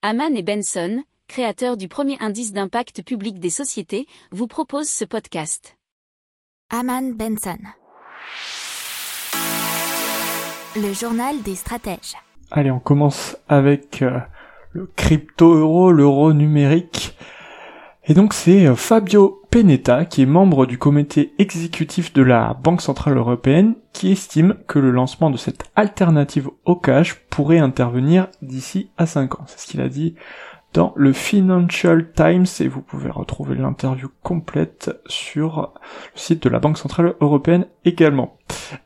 Haman et Benson, créateurs du premier indice d'impact public des sociétés, vous proposent ce podcast. Haman Benson. Le journal des stratèges. Allez, on commence avec euh, le crypto-euro, l'euro numérique. Et donc c'est euh, Fabio Penetta, qui est membre du comité exécutif de la Banque Centrale Européenne, qui estime que le lancement de cette alternative au cash pourrait intervenir d'ici à 5 ans. C'est ce qu'il a dit dans le Financial Times et vous pouvez retrouver l'interview complète sur le site de la Banque Centrale Européenne également.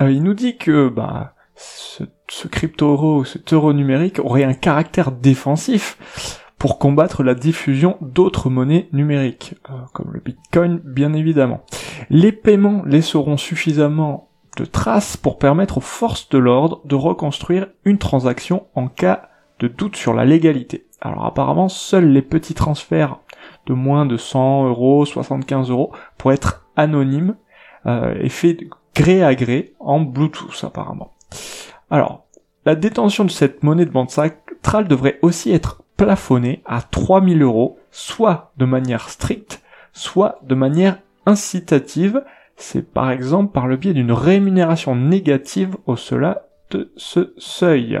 Euh, il nous dit que bah, ce, ce crypto-euro, cet euro numérique aurait un caractère défensif pour combattre la diffusion d'autres monnaies numériques, euh, comme le Bitcoin bien évidemment. Les paiements laisseront suffisamment de traces pour permettre aux forces de l'ordre de reconstruire une transaction en cas de doute sur la légalité. Alors apparemment, seuls les petits transferts de moins de 100 euros, 75 euros, pour être anonymes euh, et fait gré à gré en Bluetooth apparemment. Alors, la détention de cette monnaie de bande centrale devrait aussi être plafonné à 3000 euros, soit de manière stricte, soit de manière incitative. C'est par exemple par le biais d'une rémunération négative au cela de ce seuil.